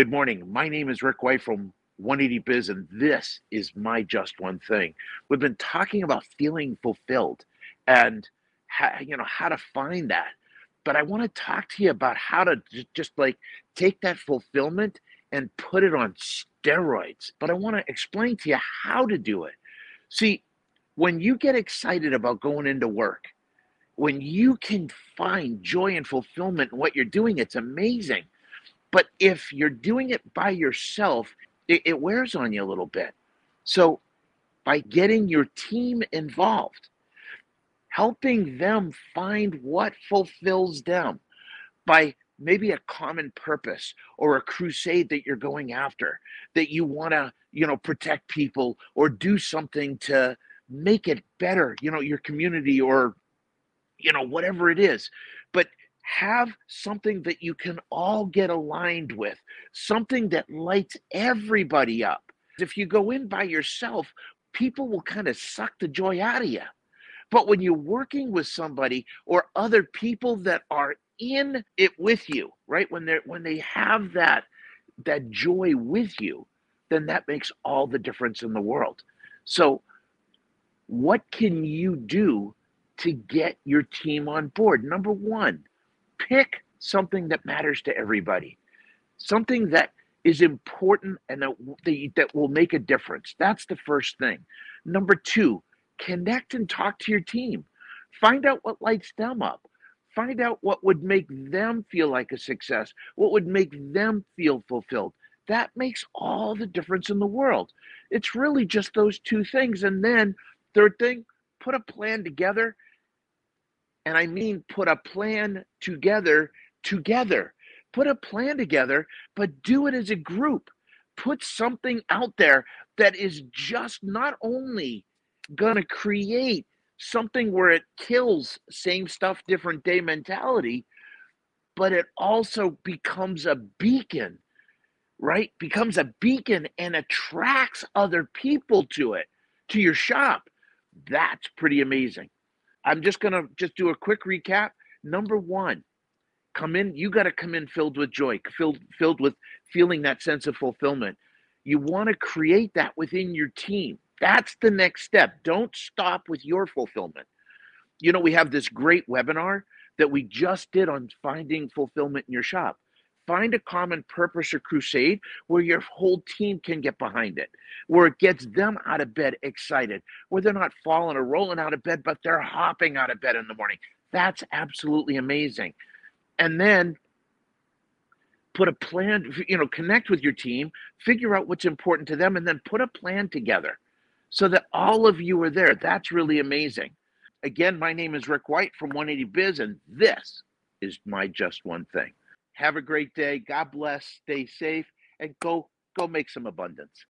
Good morning. My name is Rick White from 180 Biz, and this is my Just One Thing. We've been talking about feeling fulfilled and how, you know how to find that. But I want to talk to you about how to just like take that fulfillment and put it on steroids. But I want to explain to you how to do it. See, when you get excited about going into work, when you can find joy and fulfillment in what you're doing, it's amazing. But if you're doing it by yourself, it, it wears on you a little bit. So, by getting your team involved, helping them find what fulfills them by maybe a common purpose or a crusade that you're going after that you want to you know protect people or do something to make it better you know your community or you know whatever it is but have something that you can all get aligned with something that lights everybody up if you go in by yourself people will kind of suck the joy out of you but when you're working with somebody or other people that are in it with you, right? When they're when they have that that joy with you, then that makes all the difference in the world. So what can you do to get your team on board? Number 1, pick something that matters to everybody. Something that is important and that, that will make a difference. That's the first thing. Number 2, connect and talk to your team. Find out what lights them up. Find out what would make them feel like a success, what would make them feel fulfilled. That makes all the difference in the world. It's really just those two things. And then, third thing, put a plan together. And I mean, put a plan together, together. Put a plan together, but do it as a group. Put something out there that is just not only going to create something where it kills same stuff, different day mentality, but it also becomes a beacon, right? Becomes a beacon and attracts other people to it, to your shop. That's pretty amazing. I'm just going to just do a quick recap. Number one, come in, you got to come in filled with joy, filled, filled with feeling that sense of fulfillment. You want to create that within your team. That's the next step. Don't stop with your fulfillment. You know, we have this great webinar that we just did on finding fulfillment in your shop. Find a common purpose or crusade where your whole team can get behind it, where it gets them out of bed excited, where they're not falling or rolling out of bed, but they're hopping out of bed in the morning. That's absolutely amazing. And then put a plan, you know, connect with your team, figure out what's important to them, and then put a plan together so that all of you are there. That's really amazing. Again, my name is Rick White from 180 Biz, and this is my Just One Thing. Have a great day. God bless. Stay safe, and go go make some abundance.